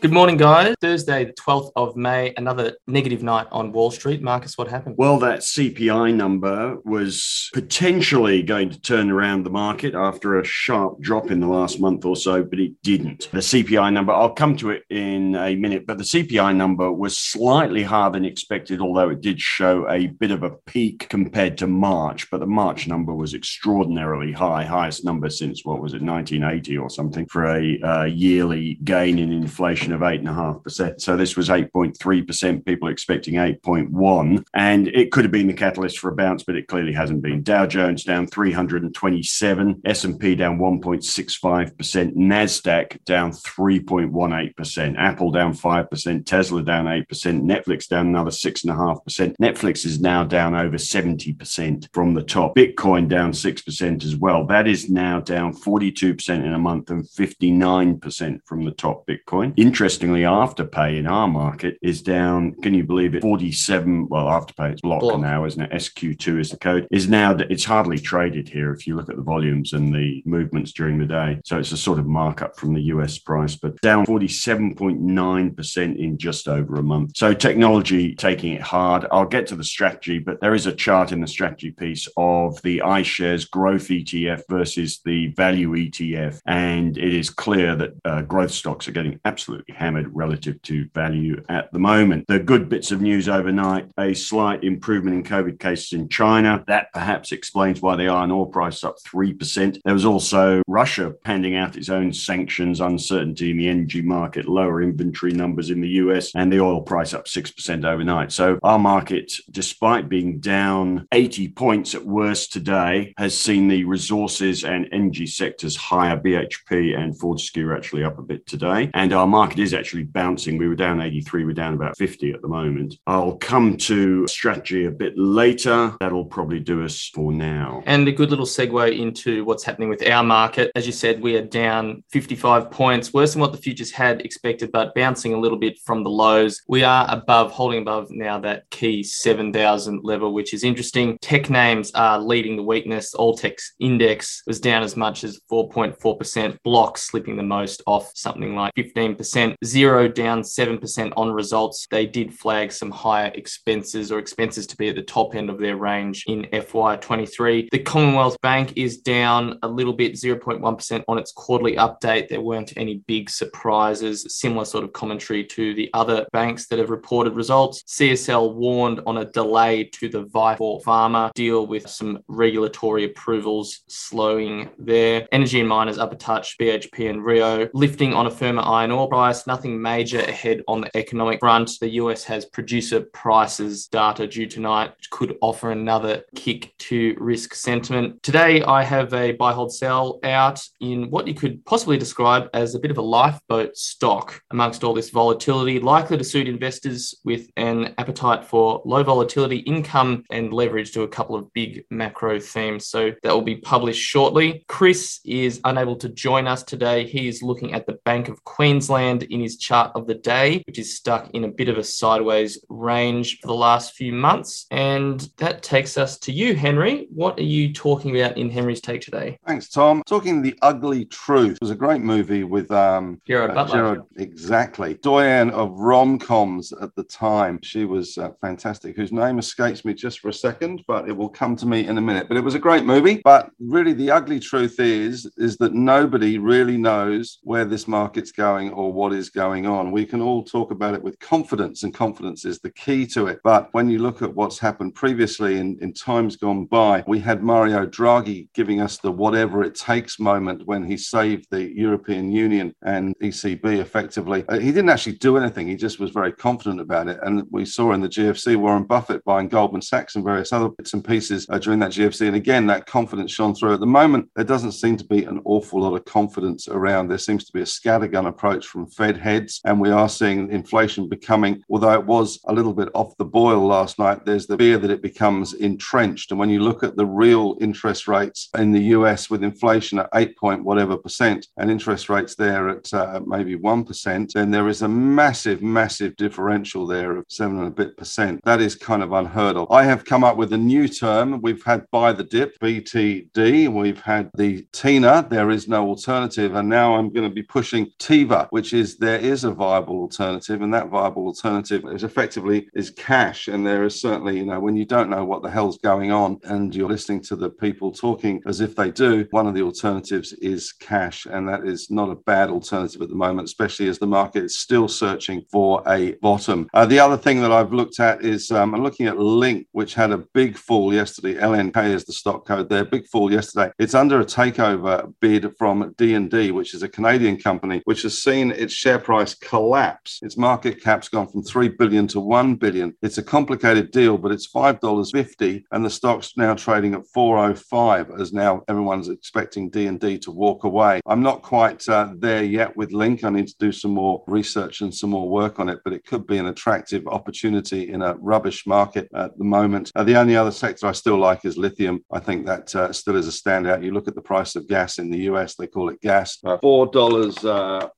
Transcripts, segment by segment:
Good morning, guys. Thursday, the 12th of May, another negative night on Wall Street. Marcus, what happened? Well, that CPI number was potentially going to turn around the market after a sharp drop in the last month or so, but it didn't. The CPI number, I'll come to it in a minute, but the CPI number was slightly higher than expected, although it did show a bit of a peak compared to March. But the March number was extraordinarily high, highest number since what was it, 1980 or something, for a uh, yearly gain in inflation of 8.5%. So this was 8.3%, people expecting 8.1. And it could have been the catalyst for a bounce, but it clearly hasn't been. Dow Jones down 327, S&P down 1.65%, NASDAQ down 3.18%, Apple down 5%, Tesla down 8%, Netflix down another 6.5%. Netflix is now down over 70% from the top. Bitcoin down 6% as well. That is now down 42% in a month and 59% from the top Bitcoin. Interestingly, Afterpay in our market is down, can you believe it? 47, well, Afterpay, it's block, block. now, isn't it? SQ2 is the code, is now, it's hardly traded here if you look at the volumes and the movements during the day. So it's a sort of markup from the US price, but down 47.9% in just over a month. So technology taking it hard. I'll get to the strategy, but there is a chart in the strategy piece of the iShares growth ETF versus the value ETF. And it is clear that uh, growth stocks are getting absolutely absolutely hammered relative to value at the moment. The good bits of news overnight a slight improvement in COVID cases in China. That perhaps explains why the iron ore price up 3%. There was also Russia handing out its own sanctions, uncertainty in the energy market, lower inventory numbers in the US, and the oil price up 6% overnight. So our market, despite being down 80 points at worst today, has seen the resources and energy sectors higher. BHP and Fortescue are actually up a bit today. And our market is actually bouncing. We were down 83, we're down about 50 at the moment. I'll come to strategy a bit later. That'll probably do us for now. And a good little segue into what's happening with our market. As you said, we are down 55 points, worse than what the futures had expected, but bouncing a little bit from the lows. We are above, holding above now that key 7,000 level, which is interesting. Tech names are leading the weakness. All tech's index was down as much as 4.4%, blocks slipping the most off something like 15% Xero down 7% on results. They did flag some higher expenses or expenses to be at the top end of their range in FY23. The Commonwealth Bank is down a little bit, 0.1% on its quarterly update. There weren't any big surprises, similar sort of commentary to the other banks that have reported results. CSL warned on a delay to the Vifor Pharma deal with some regulatory approvals slowing there. Energy and miners up a touch, BHP and Rio lifting on a firmer iron ore price, nothing major ahead on the economic front. The US has producer prices data due tonight, which could offer another kick to risk sentiment. Today, I have a buy, hold, sell out in what you could possibly describe as a bit of a lifeboat stock amongst all this volatility, likely to suit investors with an appetite for low volatility income and leverage to a couple of big macro themes. So that will be published shortly. Chris is unable to join us today. He is looking at the Bank of Queensland in his chart of the day, which is stuck in a bit of a sideways range for the last few months. And that takes us to you, Henry. What are you talking about in Henry's take today? Thanks, Tom. Talking The Ugly Truth it was a great movie with um, Gerard uh, Butler. Gerard, exactly. Doyen of rom coms at the time. She was uh, fantastic, whose name escapes me just for a second, but it will come to me in a minute. But it was a great movie. But really, the ugly truth is, is that nobody really knows where this market's going or what is going on. We can all talk about it with confidence, and confidence is the key to it. But when you look at what's happened previously in, in times gone by, we had Mario Draghi giving us the whatever it takes moment when he saved the European Union and ECB effectively. Uh, he didn't actually do anything, he just was very confident about it. And we saw in the GFC Warren Buffett buying Goldman Sachs and various other bits and pieces uh, during that GFC. And again, that confidence shone through. At the moment, there doesn't seem to be an awful lot of confidence around. There seems to be a scattergun approach from Fed heads. And we are seeing inflation becoming, although it was a little bit off the boil last night, there's the fear that it becomes entrenched. And when you look at the real interest rates in the US with inflation at 8 point whatever percent and interest rates there at uh, maybe 1%, then there is a massive, massive differential there of seven and a bit percent. That is kind of unheard of. I have come up with a new term. We've had buy the dip, BTD. We've had the TINA, there is no alternative. And now I'm going to be pushing TIVA, which is is there is a viable alternative, and that viable alternative is effectively is cash. And there is certainly, you know, when you don't know what the hell's going on and you're listening to the people talking as if they do, one of the alternatives is cash, and that is not a bad alternative at the moment, especially as the market is still searching for a bottom. Uh, the other thing that I've looked at is um, I'm looking at Link, which had a big fall yesterday. LNK is the stock code there. Big fall yesterday. It's under a takeover bid from D&D, which is a Canadian company, which has seen its share price collapse. Its market cap's gone from 3 billion to 1 billion. It's a complicated deal, but it's $5.50 and the stock's now trading at 405 as now everyone's expecting D&D to walk away. I'm not quite uh, there yet with Link. I need to do some more research and some more work on it, but it could be an attractive opportunity in a rubbish market at the moment. Uh, the only other sector I still like is lithium. I think that uh, still is a standout. You look at the price of gas in the US, they call it gas, uh, $4.40, uh,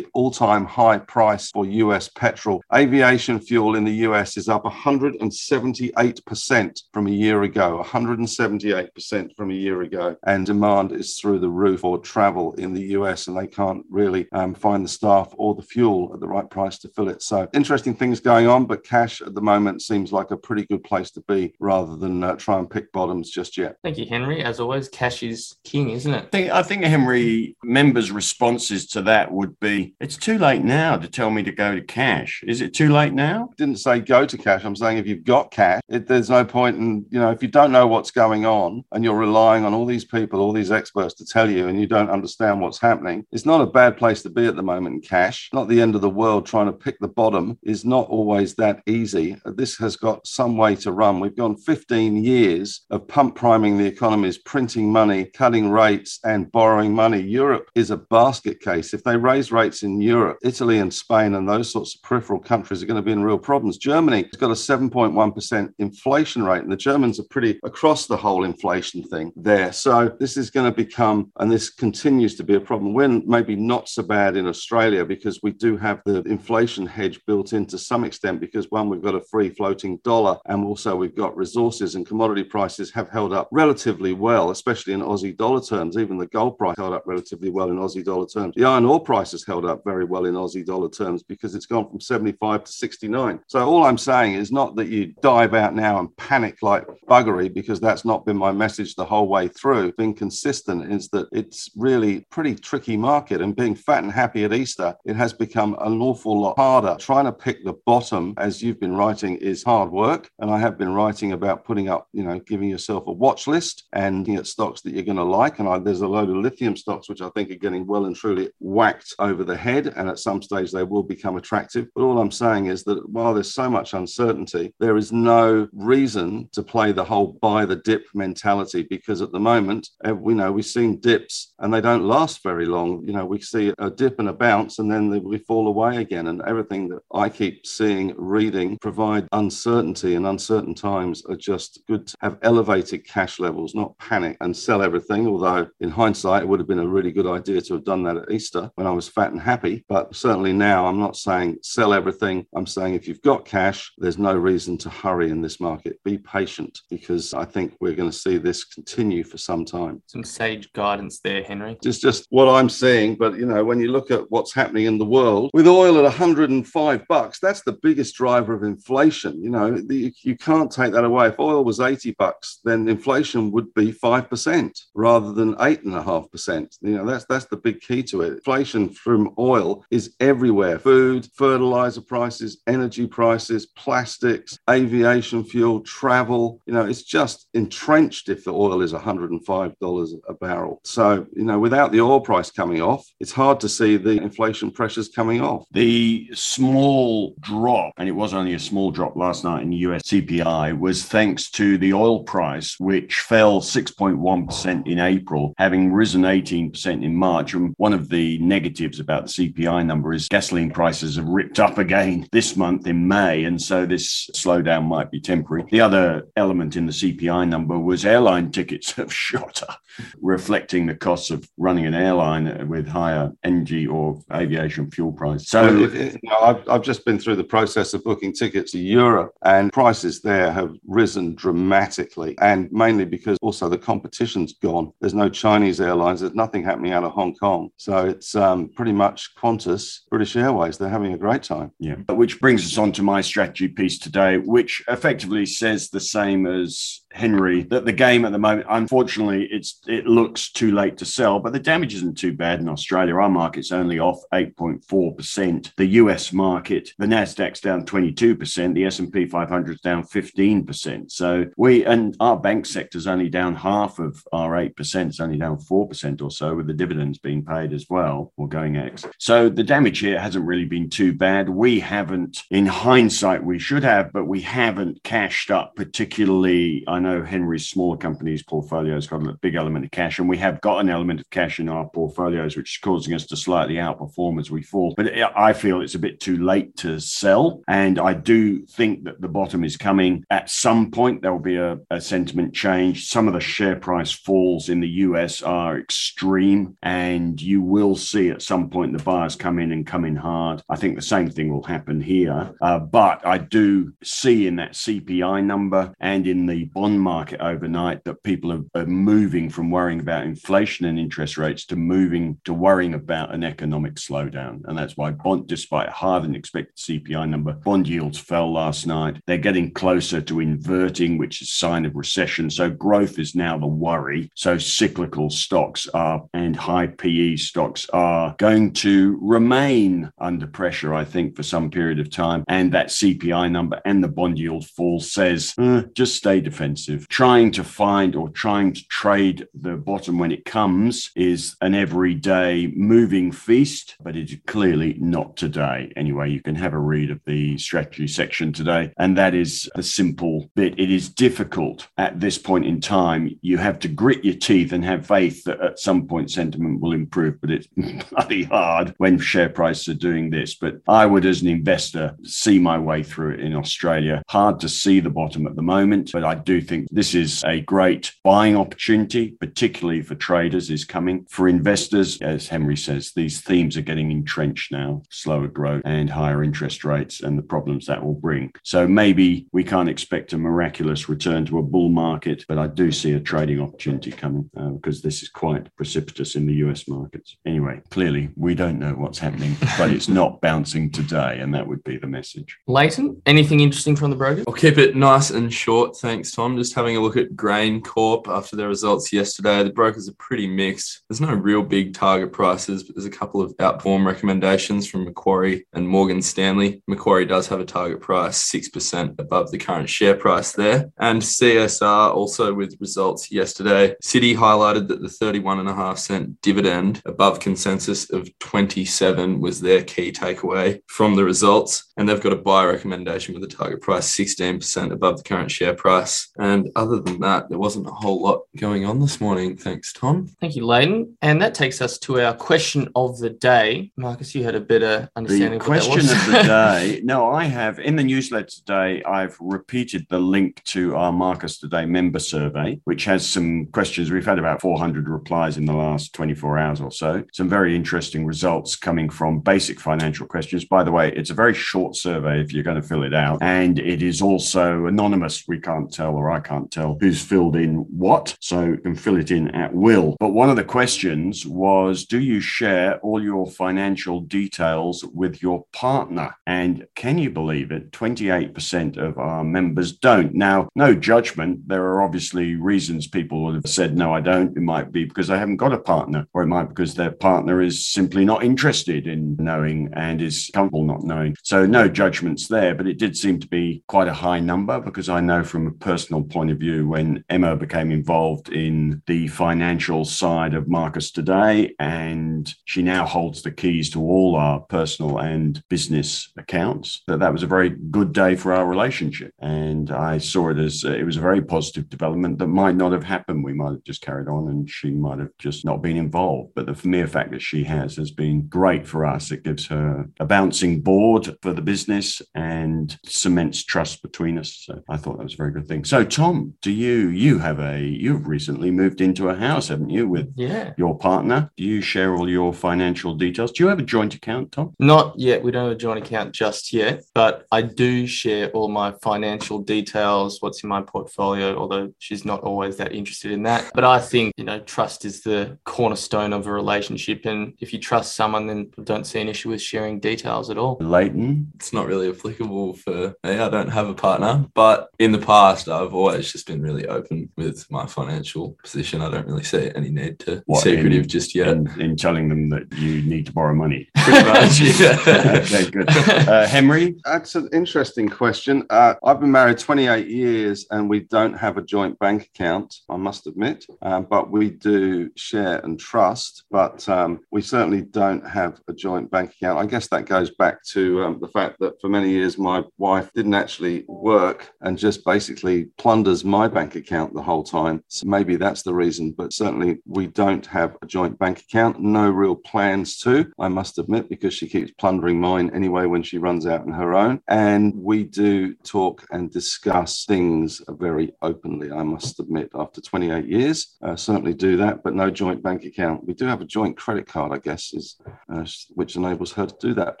all time high price for US petrol. Aviation fuel in the US is up 178% from a year ago, 178% from a year ago. And demand is through the roof for travel in the US, and they can't really um, find the staff or the fuel at the right price to fill it. So, interesting things going on, but cash at the moment seems like a pretty good place to be rather than uh, try and pick bottoms just yet. Thank you, Henry. As always, cash is king, isn't it? I think, I think Henry members' responses to that would be it's too late now to tell me to go to cash. Is it too late now? I didn't say go to cash. I'm saying if you've got cash, it, there's no point in, you know, if you don't know what's going on and you're relying on all these people, all these experts to tell you and you don't understand what's happening, it's not a bad place to be at the moment in cash. Not the end of the world trying to pick the bottom is not always that easy. This has got some way to run. We've gone 15 years of pump priming the economies, printing money, cutting rates, and borrowing money. Europe is a basket case. If they raise rates in Europe, Italy and Spain and those sorts of peripheral countries are going to be in real problems. Germany has got a 7.1% inflation rate, and the Germans are pretty across the whole inflation thing there. So this is going to become, and this continues to be a problem. We're maybe not so bad in Australia because we do have the inflation hedge built in to some extent because one, we've got a free floating dollar, and also we've got resources and commodity prices have held up relatively well, especially in Aussie dollar terms. Even the gold price held up relatively well in Aussie dollar terms. The iron ore price has held up very well in Aussie dollar terms because it's gone from 75 to 69. So all I'm saying is not that you dive out now and panic like buggery because that's not been my message the whole way through. Being consistent is that it's really pretty tricky market and being fat and happy at Easter, it has become an awful lot harder. Trying to pick the bottom, as you've been writing, is hard work. And I have been writing about putting up, you know, giving yourself a watch list and looking at stocks that you're going to like. And I, there's a load of lithium stocks which I think are getting well and truly whacked over the head. And at some stage, they will become attractive. But all I'm saying is that while there's so much uncertainty, there is no reason to play the whole buy the dip mentality because at the moment, eh, we know we've seen dips and they don't last very long. You know, we see a dip and a bounce and then we fall away again. And everything that I keep seeing, reading, provide uncertainty and uncertain times are just good to have elevated cash levels, not panic and sell everything. Although in hindsight, it would have been a really good idea to have done that at Easter when I was fat and happy. But certainly now, I'm not saying sell everything. I'm saying if you've got cash, there's no reason to hurry in this market. Be patient because I think we're going to see this continue for some time. Some sage guidance there, Henry. It's just what I'm seeing. But, you know, when you look at what's happening in the world with oil at 105 bucks, that's the biggest driver of inflation. You know, the, you can't take that away. If oil was 80 bucks, then inflation would be 5% rather than 8.5%. You know, that's, that's the big key to it. Inflation from oil is everywhere food, fertilizer prices, energy prices, plastics, aviation fuel, travel. You know, it's just entrenched if the oil is $105 a barrel. So, you know, without the oil price coming off, it's hard to see the inflation pressures coming off. The small drop, and it was only a small drop last night in US CPI, was thanks to the oil price, which fell 6.1% in April, having risen 18% in March. And one of the negatives about the CPI number is gasoline prices have ripped up again this month in May. And so this slowdown might be temporary. The other element in the CPI number was airline tickets have shot up, reflecting the costs of running an airline with higher energy or aviation fuel prices. So if, you know, I've, I've just been through the process of booking tickets to Europe, and prices there have risen dramatically, and mainly because also the competition's gone. There's no Chinese airlines. There's nothing happening out of Hong Kong, so it's um, pretty much Qantas, British Airways. They're having a great time. Yeah. Which brings us on to my strategy piece today, which effectively says the same as Henry that the game at the moment, unfortunately, it's it looks too late to sell, but the damage isn't too bad in Australia. Our market's only off 8.4%. The US market, the Nasdaq's down 22%. The S&P 500 is down 15%. So we and our bank sector's only down half of our 8%. It's only down 4% or so, with the dividends being paid as well or going ex. So the damage here hasn't really been too bad. We haven't, in hindsight, we should have, but we haven't cashed up particularly. I know Henry's smaller companies portfolio has got a big element of cash, and we have got an element of cash in our portfolios, which is causing us to slightly outperform as we fall. But I feel it's a bit too late to sell. And I do think that the bottom is coming. At some point, there will be a, a sentiment change. Some of the share price falls in the US are extreme, and you will see at some point the buyers come in and come in hard. I think the same thing will happen here. Uh, but I do see in that CPI number and in the bond bond market overnight that people are, are moving from worrying about inflation and interest rates to moving to worrying about an economic slowdown. And that's why bond, despite a higher than expected CPI number, bond yields fell last night. They're getting closer to inverting, which is sign of recession. So growth is now the worry. So cyclical stocks are and high PE stocks are going to remain under pressure, I think, for some period of time. And that CPI number and the bond yield fall says eh, just stay defensive expensive. Trying to find or trying to trade the bottom when it comes is an everyday moving feast, but it's clearly not today. Anyway, you can have a read of the strategy section today, and that is a simple bit. It is difficult at this point in time. You have to grit your teeth and have faith that at some point sentiment will improve, but it's bloody hard when share prices are doing this. But I would, as an investor, see my way through it in Australia. Hard to see the bottom at the moment, but I do think this is a great buying opportunity, particularly for traders, is coming. For investors, as Henry says, these themes are getting entrenched now slower growth and higher interest rates and the problems that will bring. So maybe we can't expect a miraculous return to a bull market, but I do see a trading opportunity coming uh, because this is quite precipitous in the US markets. Anyway, clearly we don't know what's happening, but it's not bouncing today, and that would be the message. Leighton, anything interesting from the broker? I'll keep it nice and short. Thanks, Tom just having a look at GrainCorp after their results yesterday. The brokers are pretty mixed. There's no real big target prices, but there's a couple of outperform recommendations from Macquarie and Morgan Stanley. Macquarie does have a target price 6% above the current share price there. And CSR also with results yesterday. Citi highlighted that the 31.5 cent dividend above consensus of 27 was their key takeaway from the results. And they've got a buy recommendation with a target price 16% above the current share price. And other than that, there wasn't a whole lot going on this morning. Thanks, Tom. Thank you, Leighton. And that takes us to our question of the day. Marcus, you had a better understanding. The question of the day. No, I have in the newsletter today. I've repeated the link to our Marcus Today member survey, which has some questions. We've had about 400 replies in the last 24 hours or so. Some very interesting results coming from basic financial questions. By the way, it's a very short survey if you're going to fill it out, and it is also anonymous. We can't tell or I can't tell who's filled in what, so you can fill it in at will. But one of the questions was Do you share all your financial details with your partner? And can you believe it? 28% of our members don't. Now, no judgment. There are obviously reasons people would have said, No, I don't. It might be because they haven't got a partner, or it might be because their partner is simply not interested in knowing and is comfortable not knowing. So, no judgments there. But it did seem to be quite a high number because I know from a personal point of view when Emma became involved in the financial side of Marcus today, and she now holds the keys to all our personal and business accounts. That that was a very good day for our relationship, and I saw it as uh, it was a very positive development that might not have happened. We might have just carried on, and she might have just not been involved. But the mere fact that she has has been great for us. It gives her a bouncing board for the business and cements trust between us. So I thought that was a very good thing. So Tom, do you you have a you've recently moved into a house, haven't you, with Yeah. your partner? Do you share all your financial details? Do you have a joint account, Tom? Not yet. We don't have a joint account just yet, but I do share all my financial details, what's in my portfolio, although she's not always that interested in that. But I think, you know, trust is the cornerstone of a relationship. And if you trust someone, then don't see an issue with sharing details at all. Leighton? It's not really applicable for me. I don't have a partner, but in the past, I've always just been really open with my financial position. I don't really see any need to be What, secretive in- just yet. In, in telling them that you need to borrow money. Pretty much, yeah. okay, good. Uh, Henry? That's an interesting question. Uh, I've been married 28 years and we don't have a joint bank account, I must admit, uh, but we do share and trust. But um, we certainly don't have a joint bank account. I guess that goes back to um, the fact that for many years my wife didn't actually work and just basically plunders my bank account the whole time. So maybe that's the reason, but certainly we don't have a joint bank account. No real plans to, I must admit, because she keeps plundering mine anyway when she runs out on her own. And we do talk and discuss things very openly, I must admit, after 28 years. Uh, certainly do that, but no joint bank account. We do have a joint credit card, I guess, is uh, which enables her to do that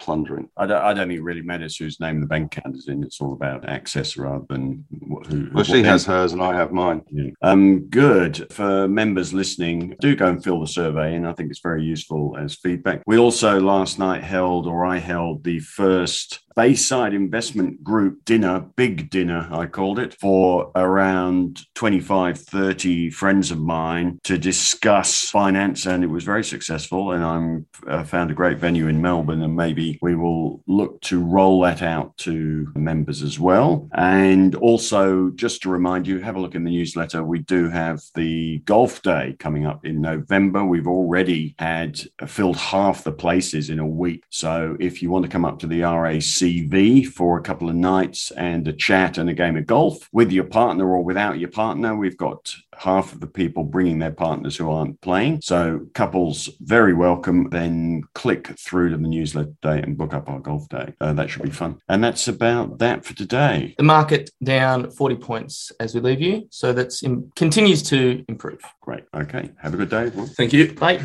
plundering. I don't, I don't think it really matters whose name the bank account is in. It's all about access rather than what, who. Well, she what has hers and I have mine. Yeah. Um, good. For members listening, do go and fill the survey in. I think it's very useful as feedback. We also last night held, or I held, the first Bayside Investment Group dinner, big dinner, I called it, for around 25, 30 friends of mine to discuss finance. And it was very successful. And I'm uh, found a great venue in Melbourne. And maybe we will look to roll that out to members as well. And also, just to remind you, have a look in the newsletter. We do have the golf day coming up in November. We've already had filled half the places in a week. So if you want to come up to the RACV for a couple of nights and a chat and a game of golf with your partner or without your partner, we've got half of the people bringing their partners who aren't playing. So couples very welcome. Then click through to the newsletter day and book up our golf day. Uh, that should be fun. And that's about that for today. The market down 40 points as we leave you. So that's in, continues to improve. Great. Okay. Have a good day. everyone. Thank you. Bye.